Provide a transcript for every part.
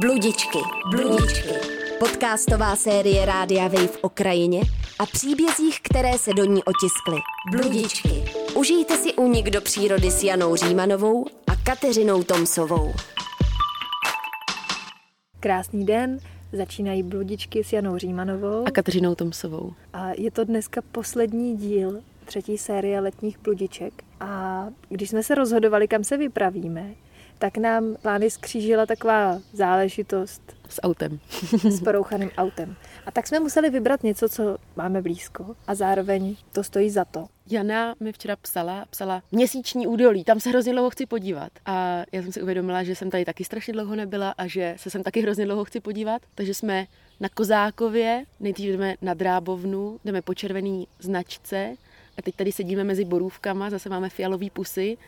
Bludičky, bludičky. Podcastová série Rádia Wave o krajině a příbězích, které se do ní otiskly. Bludičky. Užijte si únik do přírody s Janou Římanovou a Kateřinou Tomsovou. Krásný den, začínají bludičky s Janou Římanovou. A Kateřinou Tomsovou. A je to dneska poslední díl třetí série letních bludiček. A když jsme se rozhodovali, kam se vypravíme, tak nám plány skřížila taková záležitost S autem. s porouchaným autem. A tak jsme museli vybrat něco, co máme blízko a zároveň to stojí za to. Jana mi včera psala, psala měsíční údolí, tam se hrozně dlouho chci podívat. A já jsem si uvědomila, že jsem tady taky strašně dlouho nebyla a že se sem taky hrozně dlouho chci podívat. Takže jsme na Kozákově, nejdřív jdeme na Drábovnu, jdeme po červený značce a teď tady sedíme mezi borůvkama, zase máme fialový pusy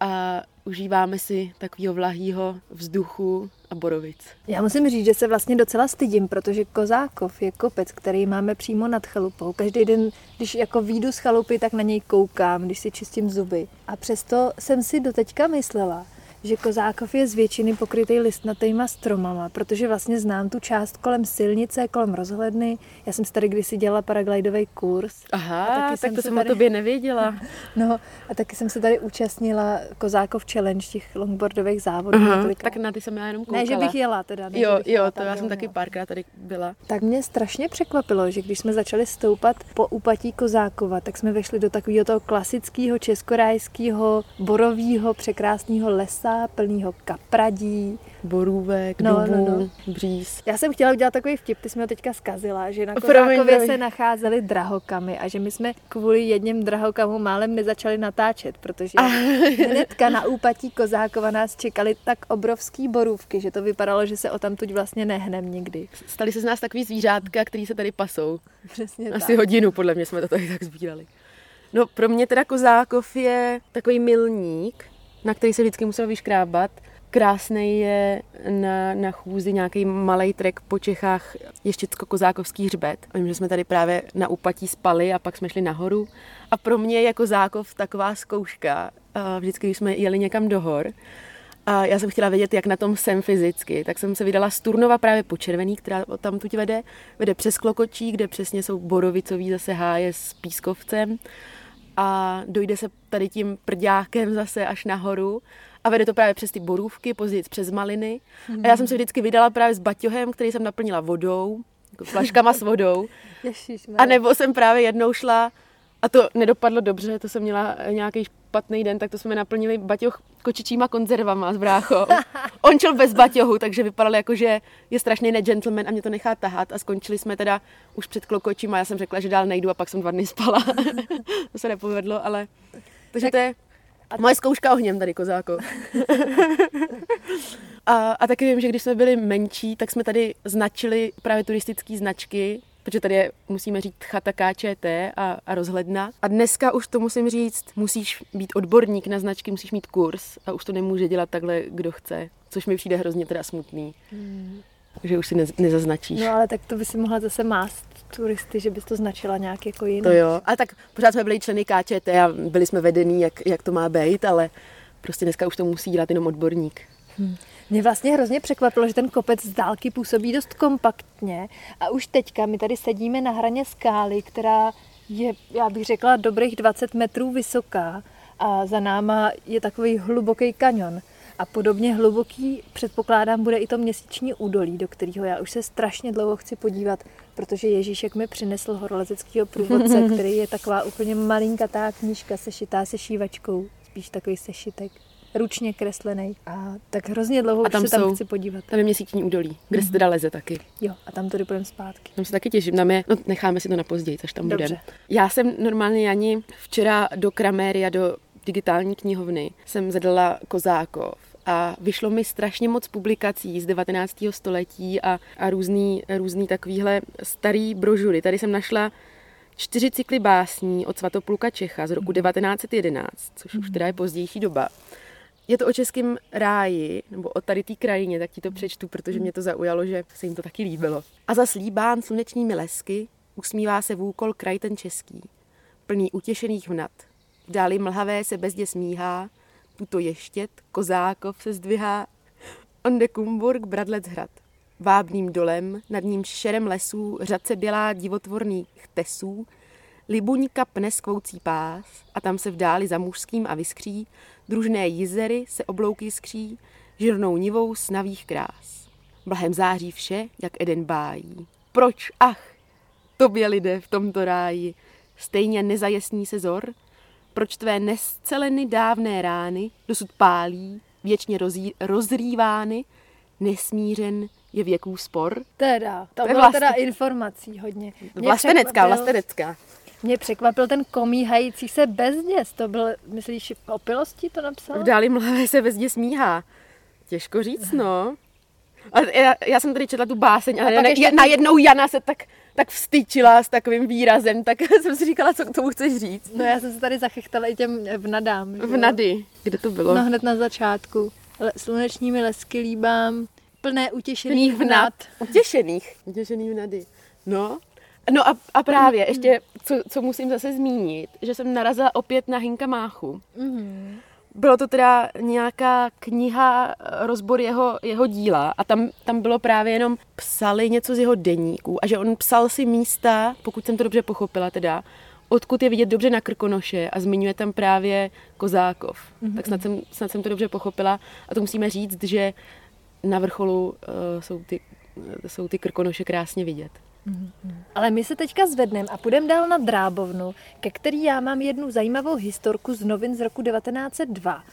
a užíváme si takového vlahýho vzduchu a borovic. Já musím říct, že se vlastně docela stydím, protože Kozákov je kopec, který máme přímo nad chalupou. Každý den, když jako výjdu z chalupy, tak na něj koukám, když si čistím zuby. A přesto jsem si doteďka myslela, že Kozákov je z většiny pokrytý listnatýma stromama, protože vlastně znám tu část kolem silnice, kolem rozhledny. Já jsem si tady kdysi dělala paraglidový kurz. Aha, A taky tak jsem to se jsem tady- o tobě nevěděla. No a taky jsem se tady účastnila Kozákov Challenge, těch longboardových závodů. Aha, několikrát. tak na ty jsem já jenom koukala. ne, že bych jela teda. Ne, Jo, jo, to já jsem taky jo. párkrát tady byla. Tak mě strašně překvapilo, že když jsme začali stoupat po úpatí Kozákova, tak jsme vešli do takového toho klasického českorajského borového překrásného lesa, plného kapradí. Borůvek, No, dubů, no, no. bříz. Já jsem chtěla udělat takový vtip, ty jsme ho teďka zkazila, že na Kozákově se nacházely drahokamy a že my jsme kvůli jedním drahokamu málem nezačali natáčet, protože hnedka na úpatí Kozákova nás čekaly tak obrovský borůvky, že to vypadalo, že se o tamtuť vlastně nehnem nikdy. Stali se z nás takový zvířátka, který se tady pasou. Přesně Asi tak. hodinu, podle mě jsme to tady tak sbírali. No, pro mě teda Kozákov je takový milník, na který se vždycky musel vyškrábat. Krásný je na, na chůzi nějaký malý trek po Čechách, Ještěcko-Kozákovský hřbet. A vím, že jsme tady právě na úpatí spali a pak jsme šli nahoru. A pro mě je Kozákov taková zkouška. Vždycky, když jsme jeli někam do hor, a já jsem chtěla vědět, jak na tom jsem fyzicky, tak jsem se vydala z Turnova právě po Červený, která tam tuď vede, vede přes Klokočí, kde přesně jsou borovicový zase háje s pískovcem a dojde se tady tím prďákem zase až nahoru a vede to právě přes ty borůvky, později přes maliny. A já jsem se vždycky vydala právě s baťohem, který jsem naplnila vodou, jako flaškama s vodou. Ježišmarja. A nebo jsem právě jednou šla a to nedopadlo dobře, to jsem měla nějaký špatný den, tak to jsme naplnili baťoch kočičíma konzervama s bráchou. On šel bez baťohu, takže vypadal jako, že je strašný negentleman a mě to nechá tahat a skončili jsme teda už před klokočím a já jsem řekla, že dál nejdu a pak jsem dva dny spala. to se nepovedlo, ale... Takže Tak- to je moje zkouška ohněm tady, kozáko. a, a taky vím, že když jsme byli menší, tak jsme tady značili právě turistické značky, protože tady je, musíme říct, chata KČT a, a rozhledna. A dneska už to musím říct, musíš být odborník na značky, musíš mít kurz a už to nemůže dělat takhle, kdo chce, což mi přijde hrozně teda smutný. Že už si ne, nezaznačíš. No ale tak to by si mohla zase mást turisty, že bys to značila nějak jako jinak. To jo. Ale tak pořád jsme byli členy KČT a byli jsme vedení, jak, jak to má být, ale prostě dneska už to musí dělat jenom odborník. Mě vlastně hrozně překvapilo, že ten kopec z dálky působí dost kompaktně. A už teďka my tady sedíme na hraně skály, která je, já bych řekla, dobrých 20 metrů vysoká. A za náma je takový hluboký kanion. A podobně hluboký, předpokládám, bude i to měsíční údolí, do kterého já už se strašně dlouho chci podívat, protože Ježíšek mi přinesl horolezeckého průvodce, který je taková úplně malinkatá knížka sešitá se šívačkou, spíš takový sešitek, ručně kreslený. A tak hrozně dlouho A už tam se tam jsou- chci podívat. Tam je měsíční údolí, kde se teda leze taky. Jo, a tam tady půjdeme zpátky. Tam se taky těším, tam je, no necháme si to na později, až tam budeme. Já jsem normálně, Jani, včera do Kraméria, do digitální knihovny, jsem zadala Kozákov a vyšlo mi strašně moc publikací z 19. století a, a různý, různý takovýhle starý brožury. Tady jsem našla čtyři cykly básní od Svatopluka Čecha z roku 1911, což už teda je pozdější doba. Je to o českém ráji, nebo o tady té krajině, tak ti to přečtu, protože mě to zaujalo, že se jim to taky líbilo. A za slíbán slunečními lesky usmívá se v úkol kraj ten český, plný utěšených vnat. V dáli mlhavé se bezdě smíhá, tuto ještět, kozákov se zdvihá. Onde Kumburg Bradlechrad. Vábným dolem, nad ním šerem lesů, řadce bělá divotvorných tesů, Libuňka pne skvoucí pás a tam se v dáli za mužským a vyskří, družné jizery se oblouky skří, žirnou nivou snavých krás. Blahem září vše, jak Eden bájí. Proč, ach, tobě lidé v tomto ráji, stejně nezajesní se zor? Proč tvé nesceleny dávné rány dosud pálí, věčně rozí, rozrývány, nesmířen je věků spor? Teda, to, To je bylo vlastně- teda informací hodně. Mě Vlastenecká, překvapil- vlastenecká. Mě překvapil ten komíhající se bezděs. To byl, myslíš, opilosti to napsal? V dáli mlavé se ve zdi smíhá. Těžko říct, no. A já, já jsem tady četla tu báseň a, A na, ještě- najednou Jana se tak, tak vstyčila s takovým výrazem, tak jsem si říkala, co k tomu chceš říct. No já jsem se tady zachychtala i těm v nadám. že V jo? Nady. Kde to bylo? No hned na začátku. Le- slunečními lesky líbám, plné utěšených v vnad. Utěšených. Utěšený v Nady. No. No a, a právě ještě, co, co musím zase zmínit, že jsem narazila opět na Hinka Máchu. Mhm. Bylo to teda nějaká kniha, eh, rozbor jeho, jeho díla a tam, tam bylo právě jenom psali něco z jeho deníků a že on psal si místa, pokud jsem to dobře pochopila teda, odkud je vidět dobře na Krkonoše a zmiňuje tam právě Kozákov. Mm-hmm. Tak snad jsem, snad jsem to dobře pochopila a to musíme říct, že na vrcholu uh, jsou, ty, uh, jsou ty Krkonoše krásně vidět. Ale my se teďka zvedneme a půjdeme dál na Drábovnu, ke který já mám jednu zajímavou historku z novin z roku 1902.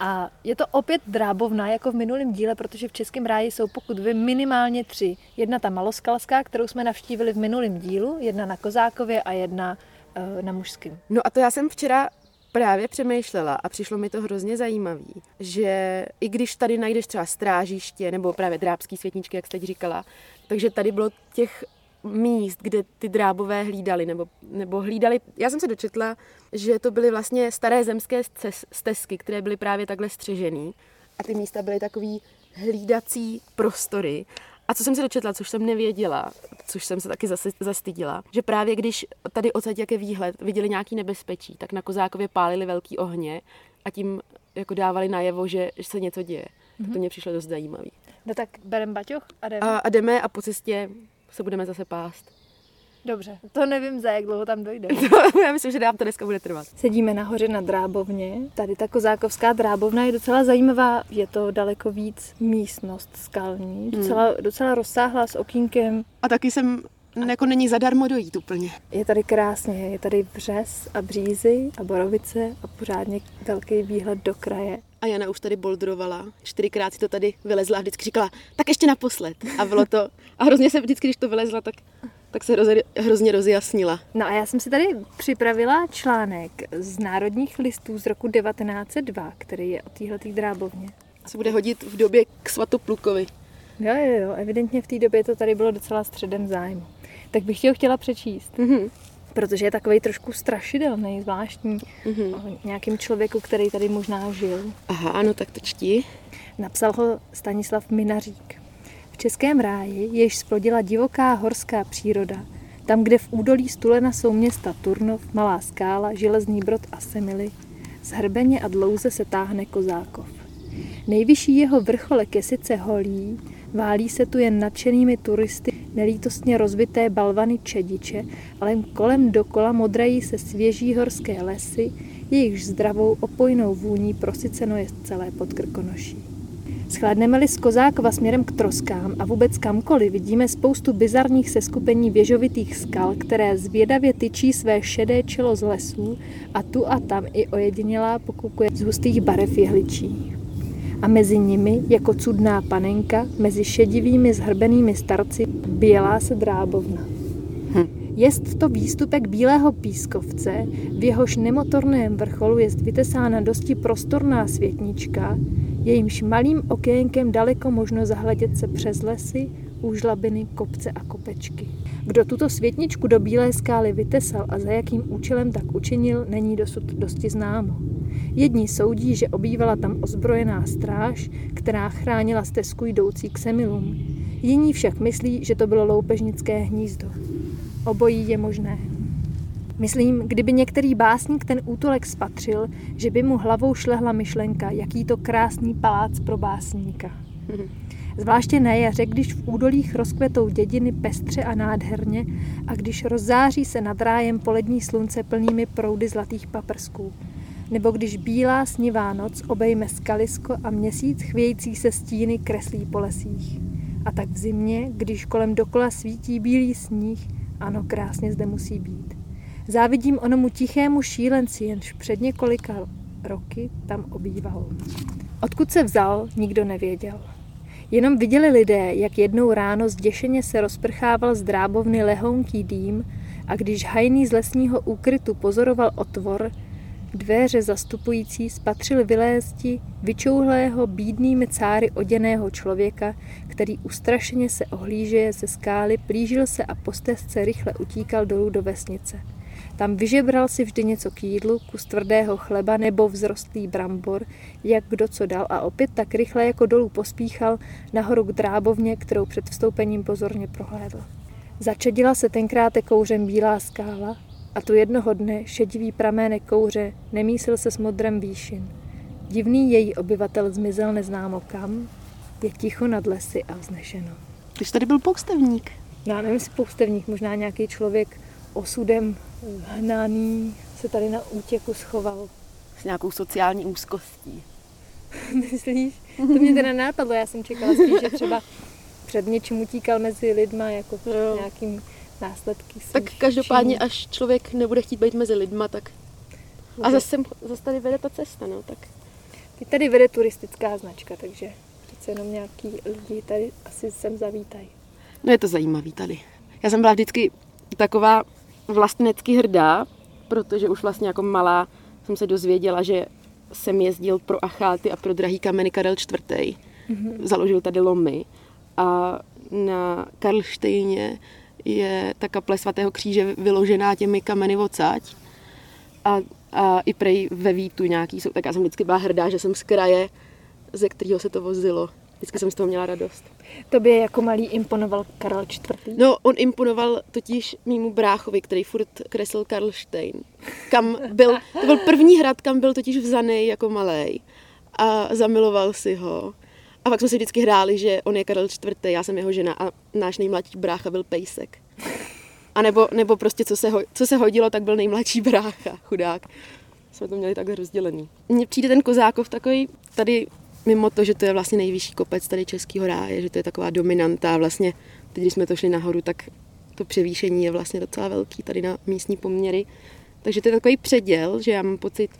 A je to opět Drábovna, jako v minulém díle, protože v Českém ráji jsou pokud vy minimálně tři. Jedna ta maloskalská, kterou jsme navštívili v minulém dílu, jedna na Kozákově a jedna uh, na Mužském. No a to já jsem včera právě přemýšlela a přišlo mi to hrozně zajímavý, že i když tady najdeš třeba strážiště nebo právě drábský světničky, jak jste teď říkala, takže tady bylo těch míst, kde ty drábové hlídali, nebo, nebo hlídali, já jsem se dočetla, že to byly vlastně staré zemské stezky, které byly právě takhle střežený a ty místa byly takový hlídací prostory. A co jsem se dočetla, což jsem nevěděla, což jsem se taky zase zastydila, že právě když tady odsaď jak je výhled, viděli nějaký nebezpečí, tak na Kozákově pálili velký ohně a tím jako dávali najevo, že, že se něco děje. Mm-hmm. To mě přišlo dost zajímavý. No tak berem baťoch a jdeme. A, a jdeme a po cestě se budeme zase pást. Dobře, to nevím, za jak dlouho tam dojde. Já myslím, že nám to dneska bude trvat. Sedíme nahoře na Drábovně. Tady ta kozákovská Drábovna je docela zajímavá. Je to daleko víc místnost skalní, docela, docela rozsáhlá s okýnkem. A taky jsem, jako není zadarmo dojít úplně. Je tady krásně, je tady břez a břízy a borovice a pořádně velký výhled do kraje. A Jana už tady boldrovala, čtyřikrát si to tady vylezla a vždycky říkala, tak ještě naposled. A bylo to, a hrozně se vždycky, když to vylezla, tak, tak se roze, hrozně rozjasnila. No a já jsem si tady připravila článek z Národních listů z roku 1902, který je o téhletý Drábovně. Se bude hodit v době k svatoplukovi. Jo, jo, jo, evidentně v té době to tady bylo docela středem zájmu. Tak bych ti ho chtěla přečíst, Mhm. protože je takový trošku strašidelný, zvláštní Mhm. o nějakým člověku, který tady možná žil. Aha, ano, tak to čti. Napsal ho Stanislav Minařík. V Českém ráji, jež splodila divoká horská příroda, tam, kde v údolí Stulena jsou města Turnov, Malá skála, Železný brod a Semily, z hrbeně a dlouze se táhne Kozákov. Nejvyšší jeho vrcholek je sice holý, válí se tu jen nadšenými turisty nelítostně rozvité balvany čediče, ale kolem dokola modrají se svěží horské lesy, jejichž zdravou opojnou vůní prosyceno je celé pod Krkonoší. Schladneme-li z Kozákova směrem k Troskám a vůbec kamkoliv, vidíme spoustu bizarních seskupení věžovitých skal, které zvědavě tyčí své šedé čelo z lesů a tu a tam i ojedinělá pokukuje z hustých barev jehličí. A mezi nimi, jako cudná panenka, mezi šedivými zhrbenými starci, bělá se drábovna. Jest to výstupek bílého pískovce, v jehož nemotorném vrcholu jest vytesána dosti prostorná světnička, jejímž malým okénkem daleko možno zahledět se přes lesy, úžlabiny, kopce a kopečky. Kdo tuto světničku do bílé skály vytesal a za jakým účelem tak učinil, není dosud dosti známo. Jedni soudí, že obývala tam ozbrojená stráž, která chránila stezku jdoucí k Semilům. Jiní však myslí, že to bylo loupežnické hnízdo. Obojí je možné. Myslím, kdyby některý básník ten útulek spatřil, že by mu hlavou šlehla myšlenka, jaký to krásný palác pro básníka. Zvláště na jaře, když v údolích rozkvetou dědiny pestře a nádherně a když rozzáří se nad rájem polední slunce plnými proudy zlatých paprsků. Nebo když bílá snivá noc obejme skalisko a měsíc chvějící se stíny kreslí po lesích. A tak v zimě, když kolem dokola svítí bílý sníh, ano, krásně zde musí být. Závidím onomu tichému šílenci, jenž před několika roky tam obýval. Odkud se vzal, nikdo nevěděl. Jenom viděli lidé, jak jednou ráno zděšeně se rozprchával z drábovny lehounký dým a když hajný z lesního úkrytu pozoroval otvor, dveře zastupující spatřil vylézti vyčouhlého bídnými cáry oděného člověka, který ustrašeně se ohlížeje ze skály, plížil se a po stezce rychle utíkal dolů do vesnice. Tam vyžebral si vždy něco k jídlu, kus tvrdého chleba nebo vzrostlý brambor, jak kdo co dal a opět tak rychle jako dolů pospíchal nahoru k drábovně, kterou před vstoupením pozorně prohlédl. Začedila se tenkrát kouřem bílá skála a tu jednoho dne šedivý pramének kouře nemísil se s modrem výšin. Divný její obyvatel zmizel neznámo kam, je ticho nad lesy a vznešeno. Když tady byl poustevník. Já nevím, jestli poustevník, možná nějaký člověk osudem hnaný se tady na útěku schoval. S nějakou sociální úzkostí. Myslíš? To mě teda napadlo, já jsem čekala spíš, že třeba před něčím utíkal mezi lidma, jako jo. nějakým následky. Tak každopádně, činů. až člověk nebude chtít být mezi lidma, tak... A zase, zase tady vede ta cesta, no, tak... Teď tady vede turistická značka, takže přece jenom nějaký lidi tady asi sem zavítají. No je to zajímavý tady. Já jsem byla vždycky taková vlastenecky hrdá, protože už vlastně jako malá jsem se dozvěděla, že jsem jezdil pro Acháty a pro drahý kameny Karel IV. Mm-hmm. Založil tady lomy a na Karlštejně je ta kaple svatého kříže vyložená těmi kameny odsaď. A, a i prej ve Vítu nějaký jsou, tak já jsem vždycky byla hrdá, že jsem z kraje, ze kterého se to vozilo. Vždycky jsem z toho měla radost. Tobě jako malý imponoval Karel IV. No, on imponoval totiž mýmu bráchovi, který furt kreslil Karlštejn. Kam byl, to byl první hrad, kam byl totiž vzaný jako malý. A zamiloval si ho. A pak jsme si vždycky hráli, že on je Karel IV., já jsem jeho žena a náš nejmladší brácha byl Pejsek. A nebo, nebo prostě co se, ho, co se hodilo, tak byl nejmladší brácha, chudák. Jsme to měli takhle rozdělený. Mně přijde ten Kozákov takový, tady mimo to, že to je vlastně nejvyšší kopec tady Českého ráje, že to je taková dominanta, vlastně teď, když jsme to šli nahoru, tak to převýšení je vlastně docela velký tady na místní poměry. Takže to je takový předěl, že já mám pocit,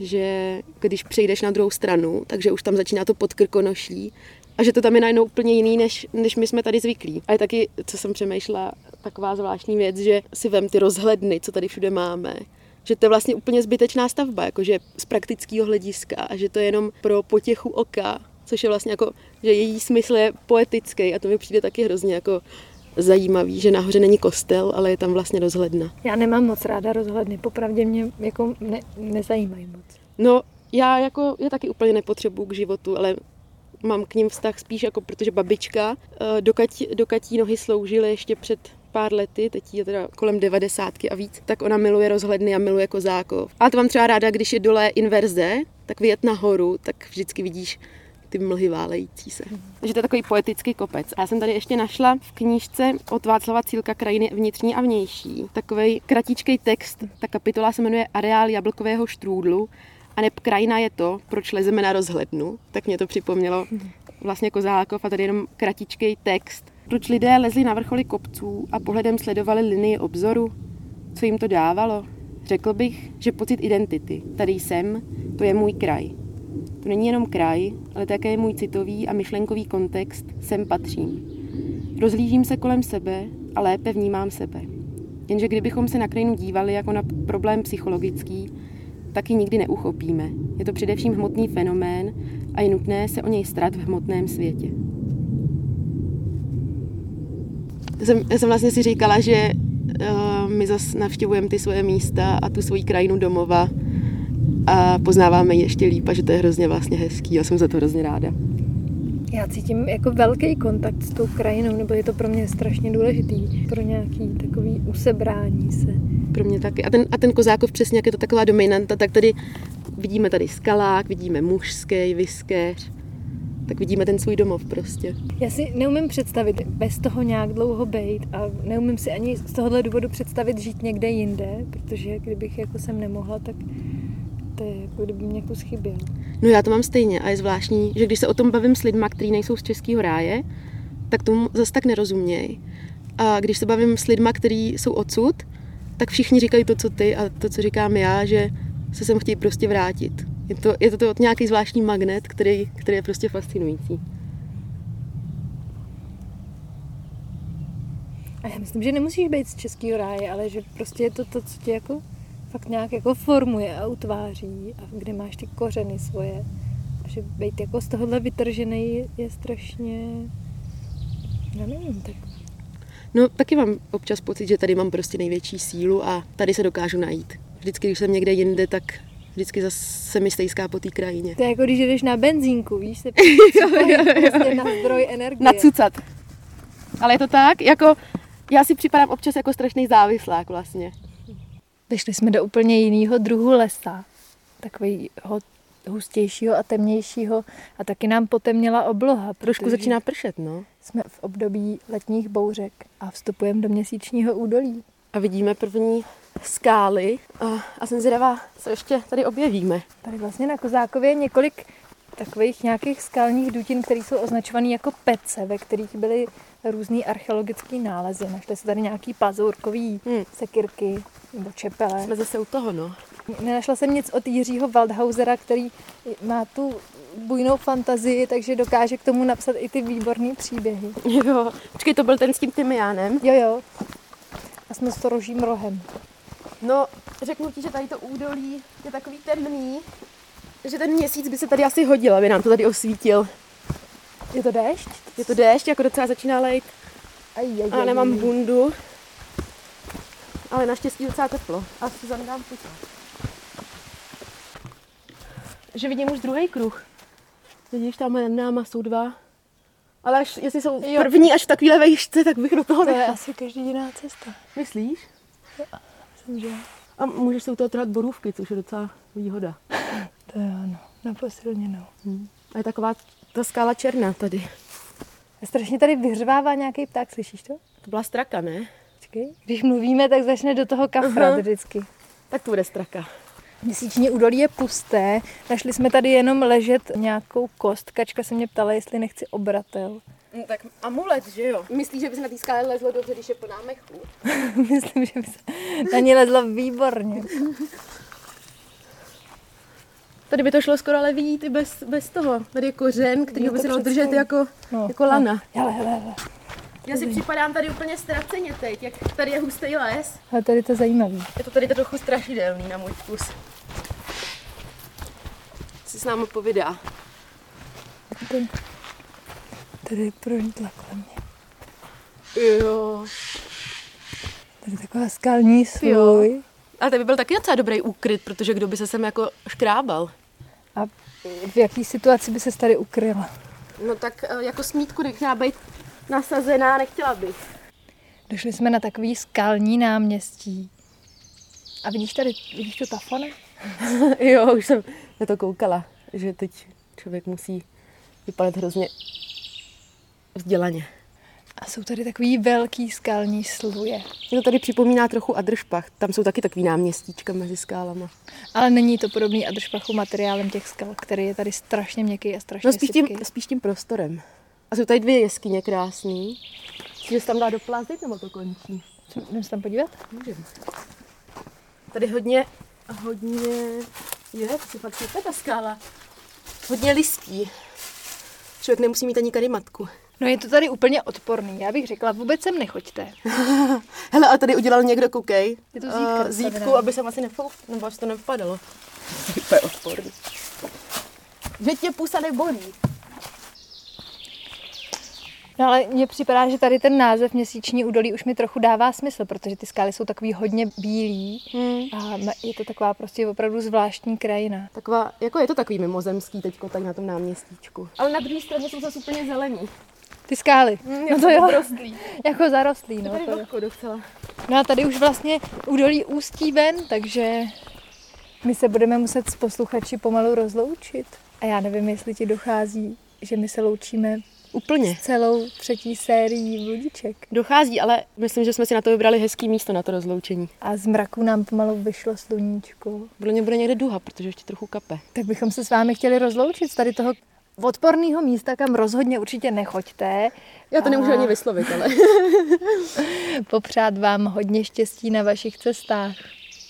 že když přejdeš na druhou stranu, takže už tam začíná to podkrkonoší a že to tam je najednou úplně jiný, než, než my jsme tady zvyklí. A je taky, co jsem přemýšlela, taková zvláštní věc, že si vem ty rozhledny, co tady všude máme, že to je vlastně úplně zbytečná stavba, jakože z praktického hlediska a že to je jenom pro potěchu oka, což je vlastně jako, že její smysl je poetický a to mi přijde taky hrozně jako zajímavý, že nahoře není kostel, ale je tam vlastně rozhledna. Já nemám moc ráda rozhledny, popravdě mě jako ne, nezajímají moc. No, já jako, já taky úplně nepotřebuju k životu, ale mám k ním vztah spíš jako, protože babička, eh, dokud, dokud jí nohy sloužily ještě před pár lety, teď je teda kolem devadesátky a víc, tak ona miluje rozhledny a miluje kozákov. A to mám třeba ráda, když je dole inverze, tak vyjet nahoru, tak vždycky vidíš ty mlhy válející se. Takže to je takový poetický kopec. A já jsem tady ještě našla v knížce od Václava Cílka Krajiny vnitřní a vnější. Takový kratičký text, ta kapitola se jmenuje Areál jablkového štrůdlu a neb krajina je to, proč lezeme na rozhlednu. Tak mě to připomnělo vlastně Kozákov a tady jenom kratičký text. Proč lidé lezli na vrcholy kopců a pohledem sledovali linii obzoru? Co jim to dávalo? Řekl bych, že pocit identity. Tady jsem, to je můj kraj. To není jenom kraj, ale také můj citový a myšlenkový kontext, sem patřím. Rozlížím se kolem sebe a lépe vnímám sebe. Jenže kdybychom se na krajinu dívali jako na problém psychologický, taky nikdy neuchopíme. Je to především hmotný fenomén a je nutné se o něj starat v hmotném světě. Já jsem, já jsem vlastně si říkala, že uh, my zase navštěvujeme ty svoje místa a tu svoji krajinu domova a poznáváme ji ještě líp a že to je hrozně vlastně hezký. Já jsem za to hrozně ráda. Já cítím jako velký kontakt s tou krajinou, nebo je to pro mě strašně důležitý, pro nějaký takový usebrání se. Pro mě taky. A ten, a ten Kozákov přesně, jak je to taková dominanta, tak tady vidíme tady skalák, vidíme mužský, viskeř, tak vidíme ten svůj domov prostě. Já si neumím představit bez toho nějak dlouho bejt a neumím si ani z tohohle důvodu představit žít někde jinde, protože kdybych jako sem nemohla, tak je jako kdyby mě kus chyběl. No já to mám stejně a je zvláštní, že když se o tom bavím s lidma, kteří nejsou z Českého ráje, tak tomu zase tak nerozumějí. A když se bavím s lidma, kteří jsou odsud, tak všichni říkají to, co ty a to, co říkám já, že se sem chtějí prostě vrátit. Je to, je to, to nějaký zvláštní magnet, který, který je prostě fascinující. A já myslím, že nemusíš být z českého ráje, ale že prostě je to to, co tě jako fakt nějak jako formuje a utváří a kde máš ty kořeny svoje. A že být jako z tohohle vytržený je, strašně, já nevím, tak No taky mám občas pocit, že tady mám prostě největší sílu a tady se dokážu najít. Vždycky, když jsem někde jinde, tak vždycky zase se mi stejská po té krajině. to je jako když jdeš na benzínku, víš, se prostě na zdroj energie. Nacucat. Ale je to tak, jako já si připadám občas jako strašný závislák vlastně. Vyšli jsme do úplně jiného druhu lesa, takového hustějšího a temnějšího a taky nám potemněla obloha. Trošku začíná pršet, no. Jsme v období letních bouřek a vstupujeme do měsíčního údolí. A vidíme první skály a, a jsem zvědavá, co ještě tady objevíme. Tady vlastně na Kozákově je několik takových nějakých skalních dutin, které jsou označované jako pece, ve kterých byly různý archeologické nálezy. Našly se tady nějaký pazourkový Hmm. sekirky nebo čepele. Jsme zase u toho, no. Nenašla jsem nic od Jiřího Waldhausera, který má tu bujnou fantazii, takže dokáže k tomu napsat i ty výborné příběhy. Jo, počkej, to byl ten s tím tymiánem. Jo, jo. A jsme s torožím rohem. No, řeknu ti, že tady to údolí je takový temný, že ten měsíc by se tady asi hodil, aby nám to tady osvítil. Je to déšť? Je to déšť, jako docela začíná lejt. Aj, aj, A nemám bundu. Ale naštěstí docela teplo. A si zanedám pusa. Že vidím už druhý kruh. Vidíš, tam nad náma jsou dva. Ale až, jestli jsou Jo. první až v takovýhle vejšce, tak bych do toho To je asi každý jiná cesta. Myslíš? Myslím, že A můžeš se u toho trhat borůvky, což je docela výhoda. to je ano. Na posilněnou. A je taková ta skála černá tady. Strašně tady vyhřvává nějaký pták, slyšíš to? To byla straka, ne? Počkej. Když mluvíme, tak začne do toho kafrat Aha. vždycky. Tak to bude straka. Měsíční údolí je pusté. Našli jsme tady jenom ležet nějakou kost. Kačka se mě ptala, jestli nechci obratel. No, tak amulet, že jo? Myslíš, že by se na té skále lezlo dobře, když je plná mechu? Myslím, že by se na ní lezlo výborně. Tady by to šlo skoro ale vidět i bez, bez toho. Tady je kořen, který by se dal držet jako, No, jako lana. No. Hele, hele, hele. Já si připadám tady úplně ztraceně teď, jak tady je hustý les. Ale tady to zajímavý. Je to tady trochu strašidelný na můj vkus. Si s námi povídá. Ten, tady pronikla kolem mě. Jo. Tady taková skalní Jo. svůj. Ale to by byl taky docela dobrý úkryt, protože kdo by se sem jako škrábal. A v jaký situaci by se tady ukryla? No tak eh, jako smítku, měla být nasazená, nechtěla bych. Došli jsme na takový skalní náměstí. A vidíš tady, vidíš tu tafone? jo, už jsem na to koukala, že teď člověk musí vypadat hrozně vzdělaně. A jsou tady takový velký skalní sluje. Mě to tady připomíná trochu Adršpach. Tam jsou taky takový náměstíčka mezi skálama. Ale není to podobný Adršpachu materiálem těch skal, který je tady strašně měkký a strašně No spíš tím, spíš tím prostorem. A jsou tady dvě jeskyně krásný. Že se tam dá doplázit, nebo to končí? Jdeme se tam podívat? Můžeme. Tady hodně, hodně, je, to se fakt sype ta skála. Hodně listí. Člověk nemusí mít ani karimatku. No je to tady úplně odporný. Já bych řekla, vůbec sem nechoďte. Hele, a tady udělal někdo, koukej. Je to eh, zítka zítku, dostavená. aby se asi nefou, nebo to nevypadalo. To je odporný. Že tě pusa nebolí. No ale mně připadá, že tady ten název Měsíční údolí už mi trochu dává smysl, protože ty skály jsou takový hodně bílý Hmm. a je to taková prostě opravdu zvláštní krajina. Taková, jako je to takový mimozemský teďko tady na tom náměstíčku. Ale na druhé straně jsou zase úplně zelení. Ty skály. jako no to jo, Prostlý. jako zarostlý. No, Tady to docela. no a tady už vlastně údolí ústí ven, takže my se budeme muset s posluchači pomalu rozloučit. A já nevím, jestli ti dochází, že my se loučíme Úplně. s celou třetí sérií bludiček. Dochází, ale myslím, že jsme si na to vybrali hezký místo na to rozloučení. A z mraku nám pomalu vyšlo sluníčko. Podle mě bude někde duha, protože ještě trochu kape. Tak bychom se s vámi chtěli rozloučit z tady toho odporného místa, kam rozhodně určitě nechoďte. Já to nemůžu A ani vyslovit, ale... Popřát vám hodně štěstí na vašich cestách.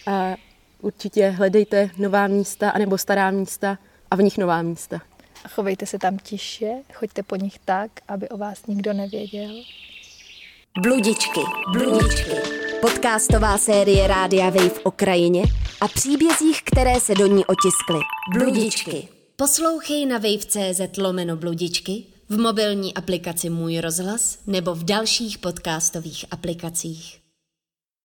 A určitě hledejte nová místa, anebo stará místa a v nich nová místa. Chovejte se tam tiše, choďte po nich tak, aby o vás nikdo nevěděl. Bludičky, bludičky. Podcastová série Rádia Wave o krajině a příbězích, které se do ní otiskly. Bludičky. Poslouchej na wave.cz lomeno bludičky, v mobilní aplikaci Můj rozhlas nebo v dalších podcastových aplikacích.